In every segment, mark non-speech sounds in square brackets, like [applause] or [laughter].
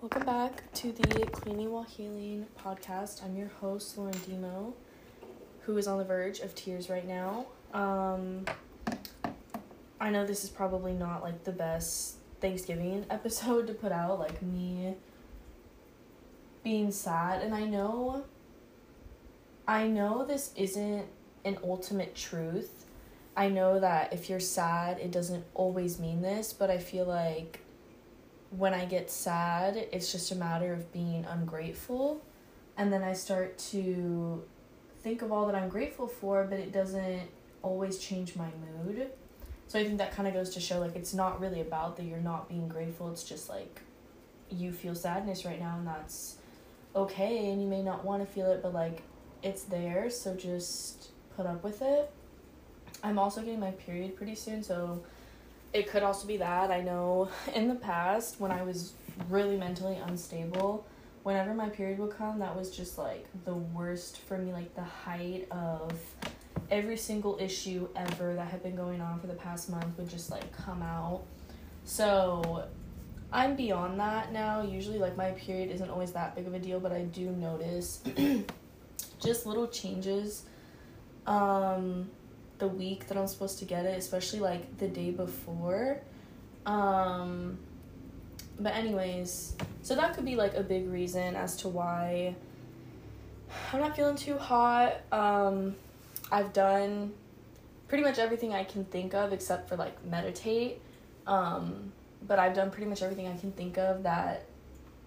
Welcome back to the Cleaning While Healing podcast. I'm your host, Lauren Demo, who is on the verge of tears right now. Um, I know this is probably not like the best Thanksgiving [laughs] episode to put out, like me being sad, and I know I know this isn't an ultimate truth. I know that if you're sad, it doesn't always mean this, but I feel like when I get sad, it's just a matter of being ungrateful. And then I start to think of all that I'm grateful for, but it doesn't always change my mood. So I think that kind of goes to show like it's not really about that you're not being grateful. It's just like you feel sadness right now and that's okay and you may not want to feel it, but like it's there, so just put up with it. I'm also getting my period pretty soon, so it could also be that. I know in the past when I was really mentally unstable, whenever my period would come, that was just like the worst for me, like the height of every single issue ever that had been going on for the past month would just like come out. So I'm beyond that now. Usually, like, my period isn't always that big of a deal, but I do notice [clears throat] just little changes um, the week that I'm supposed to get it, especially like the day before. Um, but, anyways, so that could be like a big reason as to why I'm not feeling too hot. Um, I've done pretty much everything I can think of except for like meditate. Um, but I've done pretty much everything I can think of that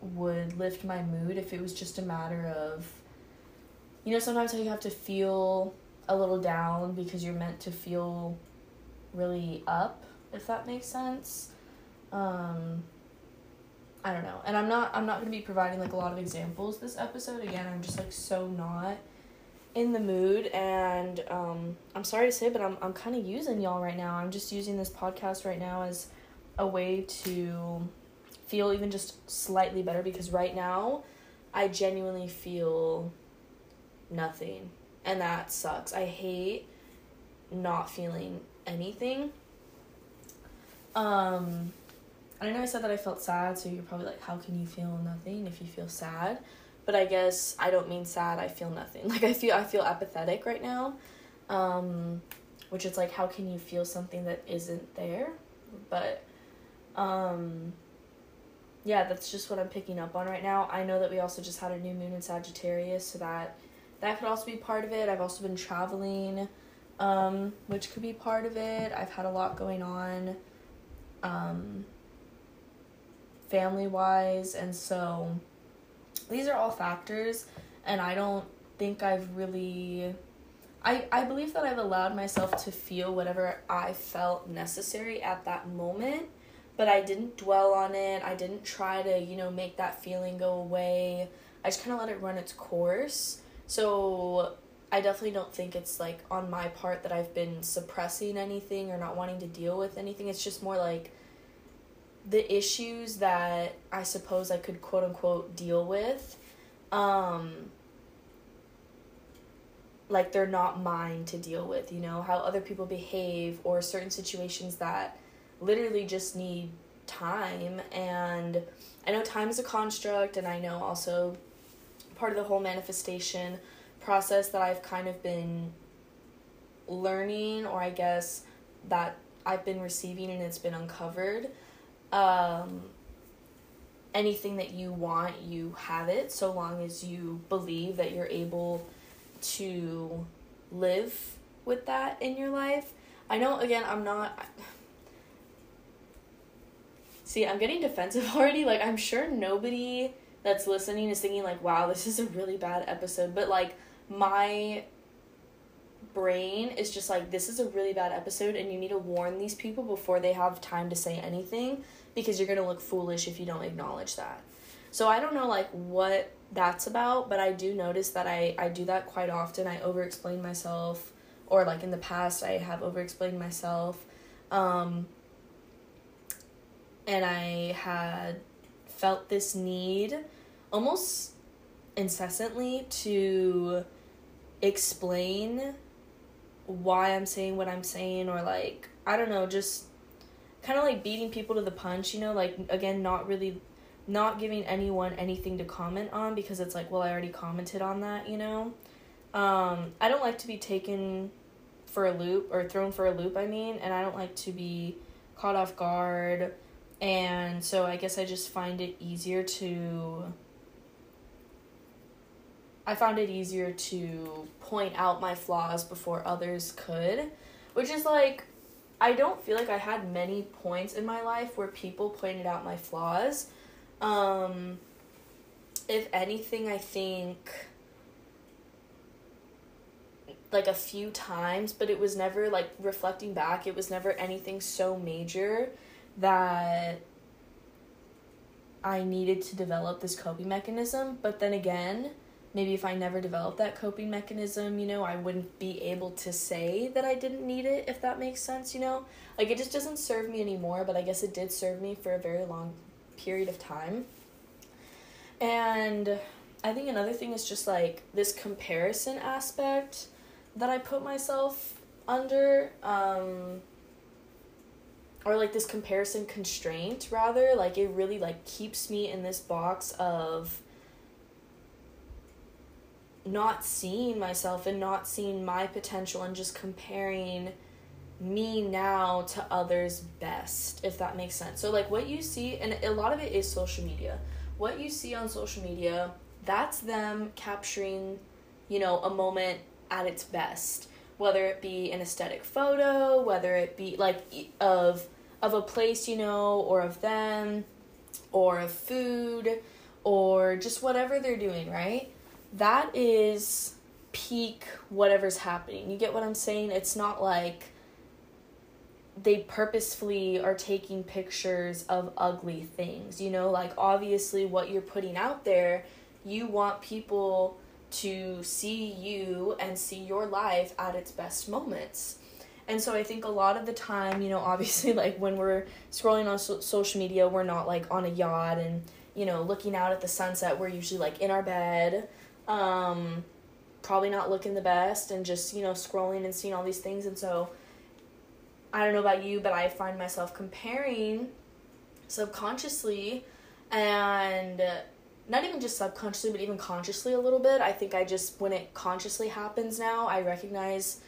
would lift my mood if it was just a matter of you know sometimes how you have to feel a little down because you're meant to feel really up if that makes sense. Um i don't know. And i'm not i'm not to be providing like a lot of examples this episode. Again i'm just like so not in the mood. And um i'm sorry to say but i'm, I'm kind of using y'all right now. I'm just using this podcast right now as a way to feel even just slightly better because right now i genuinely feel nothing and that sucks. I hate not feeling anything. Um i know i said that i felt sad so you're probably like how can you feel nothing if you feel sad? But i guess i don't mean sad i feel nothing. [laughs] Like i feel i feel apathetic right now. Um which is like how can you feel something that isn't there? But um yeah that's just what i'm picking up on right now. I know that we also just had a new moon in sagittarius so that that could also be part of it i've also been traveling um, which could be part of it i've had a lot going on um, family wise and so these are all factors and i don't think i've really I, I believe that I've allowed myself to feel whatever I felt necessary at that moment but I didn't dwell on it. I didn't try to, you know, make that feeling go away. I just kind of let it run its course. So I definitely don't think it's like on my part that I've been suppressing anything or not wanting to deal with anything. It's just more like the issues that I suppose I could quote unquote deal with. Um, like they're not mine to deal with, you know, how other people behave or certain situations that literally just need time and I know time is a construct and I know also part of the whole manifestation process that I've kind of been learning or I guess that I've been receiving and it's been uncovered um anything that you want you have it so long as you believe that you're able to live with that in your life I know again I'm not [sighs] See, I'm getting defensive [laughs] already. Like, I'm sure nobody that's listening is thinking, like, wow, this is a really bad episode. But, like, my brain is just like, this is a really bad episode, and you need to warn these people before they have time to say anything because you're going to look foolish if you don't acknowledge that. So, I don't know, like, what that's about, but I do notice that I, I do that quite often. I over explain myself, or, like, in the past, I have over explained myself. Um, and I had felt this need almost incessantly to explain why I'm saying what I'm saying or like I don't know just kind of like beating people to the punch you know like again not really not giving anyone anything to comment on because it's like, well, I already commented on that, you know? Um, I don't like to be taken for a loop or thrown for a loop, I mean, and I don't like to be caught off guard. And so I guess I just find it easier to. I found it easier to point out my flaws before others could, which is like, I don't feel like I had many points in my life where people pointed out my flaws. Um, if anything, I think like a few times, but it was never like reflecting back, it was never anything so major that I needed to develop this coping mechanism. But then again, maybe if I never developed that coping mechanism, you know, I wouldn't be able to say that I didn't need it, if that makes sense, you know? Like, it just doesn't serve me anymore, but I guess it did serve me for a very long period of time. And I think another thing is just like this comparison aspect that I put myself under. Um, or like this comparison constraint rather like it really like keeps me in this box of not seeing myself and not seeing my potential and just comparing me now to others best if that makes sense. So like what you see and a lot of it is social media. What you see on social media that's them capturing you know a moment at its best whether it be an aesthetic photo whether it be like of of a place you know or of them or of food or just whatever they're doing right? That is peak whatever's happening. You get what i'm saying? It's not like they purposefully are taking pictures of ugly things you know? Like obviously what you're putting out there you want people to see you and see your life at its best moments. And so I think a lot of the time, you know, [laughs] obviously, like when we're scrolling on so- social media, we're not like on a yacht and, you know, looking out at the sunset. We're usually like in our bed, um, probably not looking the best and just, you know, scrolling and seeing all these things. And so I don't know about you, but I find myself comparing subconsciously and not even just subconsciously, but even consciously a little bit. I think I just, when it consciously happens now, I recognize.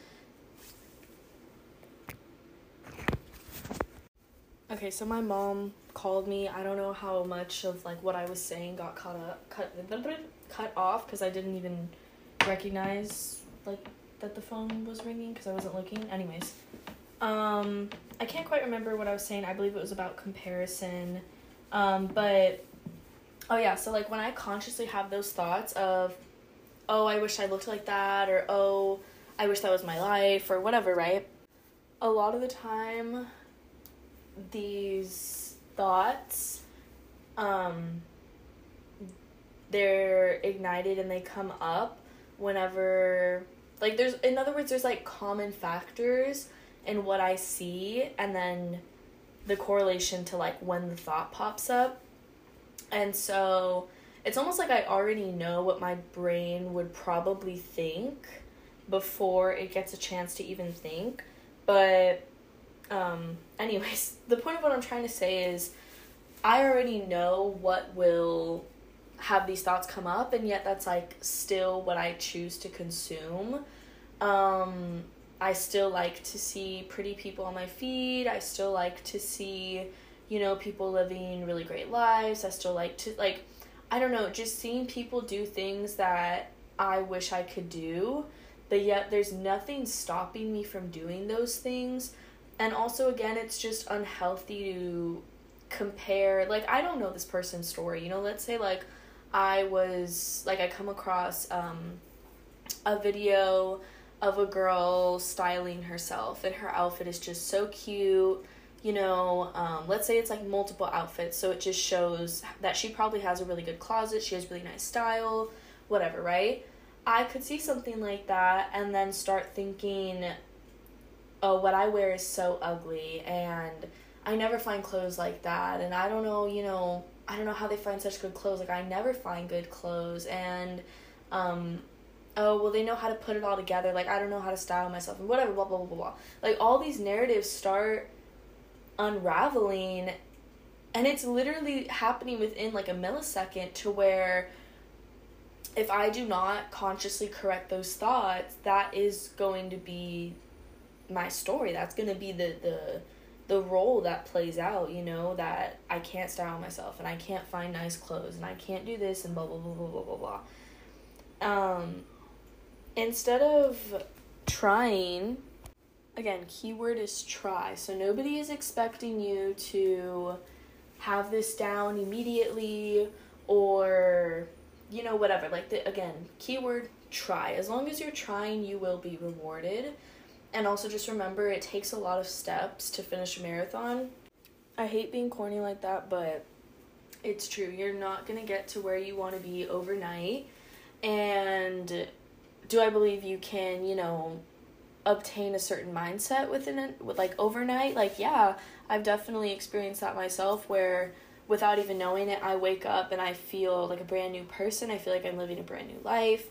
Okay, so my mom called me. I don't know how much of like what I was saying got cut up, cut, cut off because I didn't even recognize like that the phone was ringing because I wasn't looking. Anyways, um, I can't quite remember what I was saying. I believe it was about comparison, um, but Oh yeah, so like when I consciously have those thoughts of oh, I wish I looked like that or oh, I wish that was my life or whatever, right? A lot of the time these thoughts um they're ignited and they come up whenever like there's in other words there's like common factors in what I see and then the correlation to like when the thought pops up and so it's almost like I already know what my brain would probably think before it gets a chance to even think. But, um, anyways, [laughs] the point of what I'm trying to say is I already know what will have these thoughts come up, and yet that's like still what I choose to consume. Um, I still like to see pretty people on my feed. I still like to see you know, people living really great lives. I still like to, like, I don't know, just seeing people do things that I wish I could do, but yet there's nothing stopping me from doing those things. And also, again, it's just unhealthy to compare. Like, I don't know this person's story. You know, let's say, like, I was, like, I come across um, a video of a girl styling herself, and her outfit is just so cute you know, um, let's say it's like multiple outfits, so it just shows that she probably has a really good closet, she has really nice style, whatever, right? I could see something like that and then start thinking, oh, what I wear is so ugly, and I never find clothes like that, and I don't know, you know, I don't know how they find such good clothes. Like, I never find good clothes, and, um, oh, well, they know how to put it all together. Like, I don't know how to style myself, and whatever, blah, blah, blah, blah, blah. Like, all these narratives start unraveling and it's literally happening within like a millisecond to where if I do not consciously correct those thoughts, that is going to be my story. That's going to be the the the role that plays out, you know, that I can't style myself and I can't find nice clothes and I can't do this and blah blah blah blah blah blah blah. Um instead of trying again, keyword is try. So nobody is expecting you to have this down immediately or you know whatever. Like the again keyword try. As long as you're trying you will be rewarded. And also just remember it takes a lot of steps to finish a marathon. I hate being corny like that but it's true. You're not going to get to where you want to be overnight. And do i believe you can you know obtain a certain mindset within it with like overnight like yeah i've definitely experienced that myself where without even knowing it i wake up and i feel like a brand new person. I feel like i'm living a brand new life.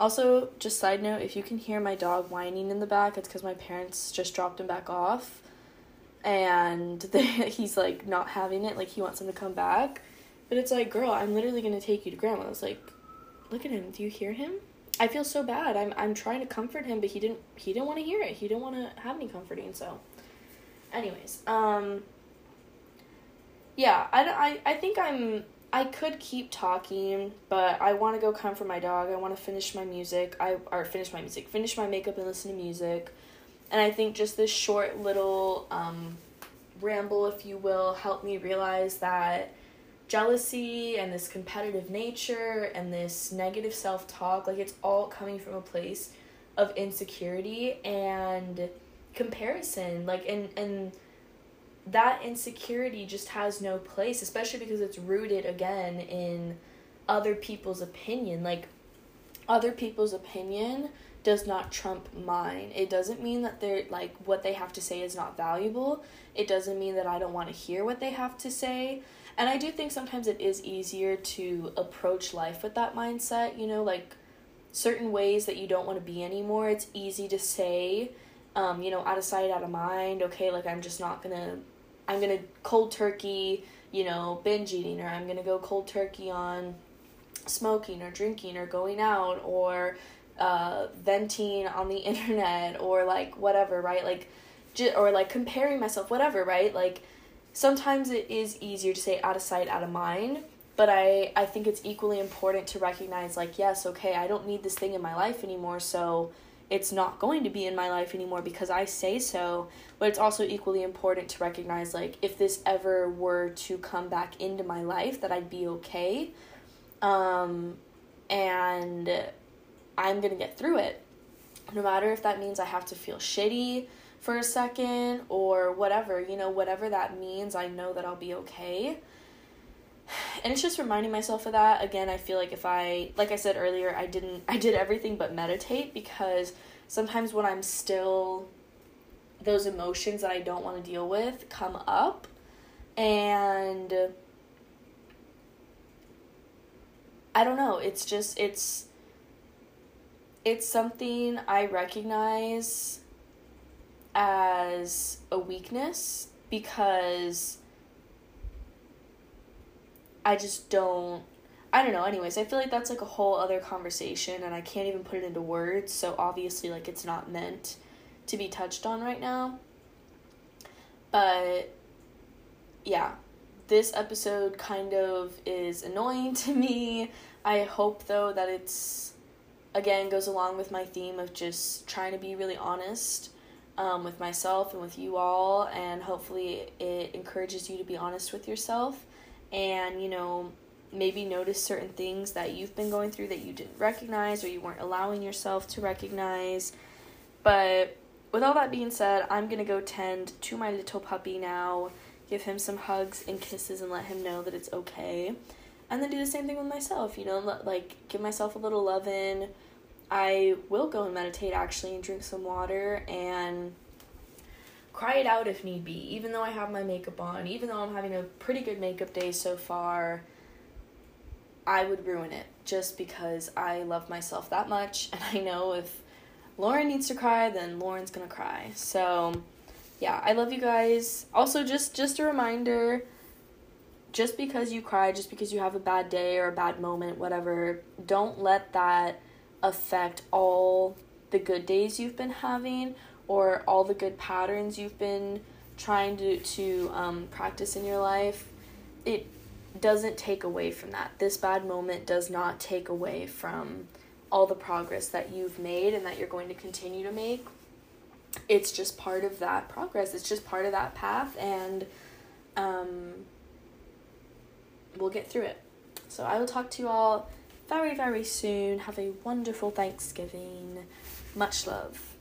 Also just side note if you can hear my dog whining in the back it's because my parents just dropped him back off. And [laughs] they, he's like not having it like he wants him to come back. But it's like girl i'm literally to take you to grandma's like look at him. Do you hear him I feel so bad. I'm I'm trying to comfort him, but he didn't he didn't want to hear it. He didn't want to have any comforting. So, anyways, um, yeah, I, I I think I'm I could keep talking, but I want to go comfort my dog. I want to finish my music. I or finish my music, finish my makeup and listen to music. And I think just this short little um, ramble, if you will, helped me realize that jealousy and this competitive nature and this negative self talk, like it's all coming from a place of insecurity and comparison. Like, and, and, that insecurity just has no place, especially because it's rooted again in other people's opinion. Like, other people's opinion does not trump mine. It doesn't mean that they're like what they have to say is not valuable. It doesn't mean that I don't want to hear what they have to say. And I do think sometimes it is easier to approach life with that mindset, you know, like certain ways that you don't want to be anymore. It's easy to say, um, you know, out of sight, out of mind. Okay, like I'm just not gonna, I'm gonna cold turkey, you know, binge eating, or I'm gonna go cold turkey on smoking or drinking or going out or uh, venting on the [laughs] internet or like whatever, right? Like, or like comparing myself, whatever, right? Like, sometimes it is easier to say out of sight, out of mind. But I, I think it's equally important to recognize, like, yes, okay, I don't need this thing in my life anymore, so it's not going to be in my life anymore because I say so. But it's also equally important to recognize, like, if this ever were to come back into my life, that I'd be okay. Um, and I'm gonna get through it. No matter if that means I have to feel shitty, for a second or whatever, you know, whatever that means, I know that I'll be okay. And it's just reminding myself of that. Again, I feel like if I like I said earlier, I didn't I did everything but meditate because sometimes when I'm still those emotions that I don't want to deal with come up and I don't know, it's just it's it's something I recognize as a weakness because I just don't I don't know. Anyways I feel like that's like a whole other conversation and I can't even put it into words so obviously like it's not meant to be touched on right now. But yeah. This episode kind of is annoying [laughs] to me. I hope though that it's again goes along with my theme of just trying to be really honest um, with myself and with you all, and hopefully it encourages you to be honest with yourself and, you know, maybe notice certain things that you've been going through that you didn't recognize or you weren't allowing yourself to recognize. But with all that being said, I'm gonna go tend to my little puppy now, give him some hugs and kisses, and let him know that it's okay. And then do the same thing with myself, you know, like give myself a little love in I will go and meditate actually and drink some water and cry it out if need be. Even though I have my makeup on, even though I'm having a pretty good makeup day so far, I would ruin it just because I love myself that much [laughs] and I know if Lauren needs to cry, then Lauren's going to cry. So, yeah, I love you guys. Also just just a reminder, just because you cry, just because you have a bad day or a bad moment, whatever, don't let that affect all the good days you've been having or all the good patterns you've been trying to, to um, practice in your life. It doesn't take away from that. This bad moment does not take away from all the progress that you've made and that you're going to continue to make. It's just part of that progress. It's just part of that path, and um, we'll get through it. So I will talk to you all very, very soon. Have a wonderful Thanksgiving. Much love.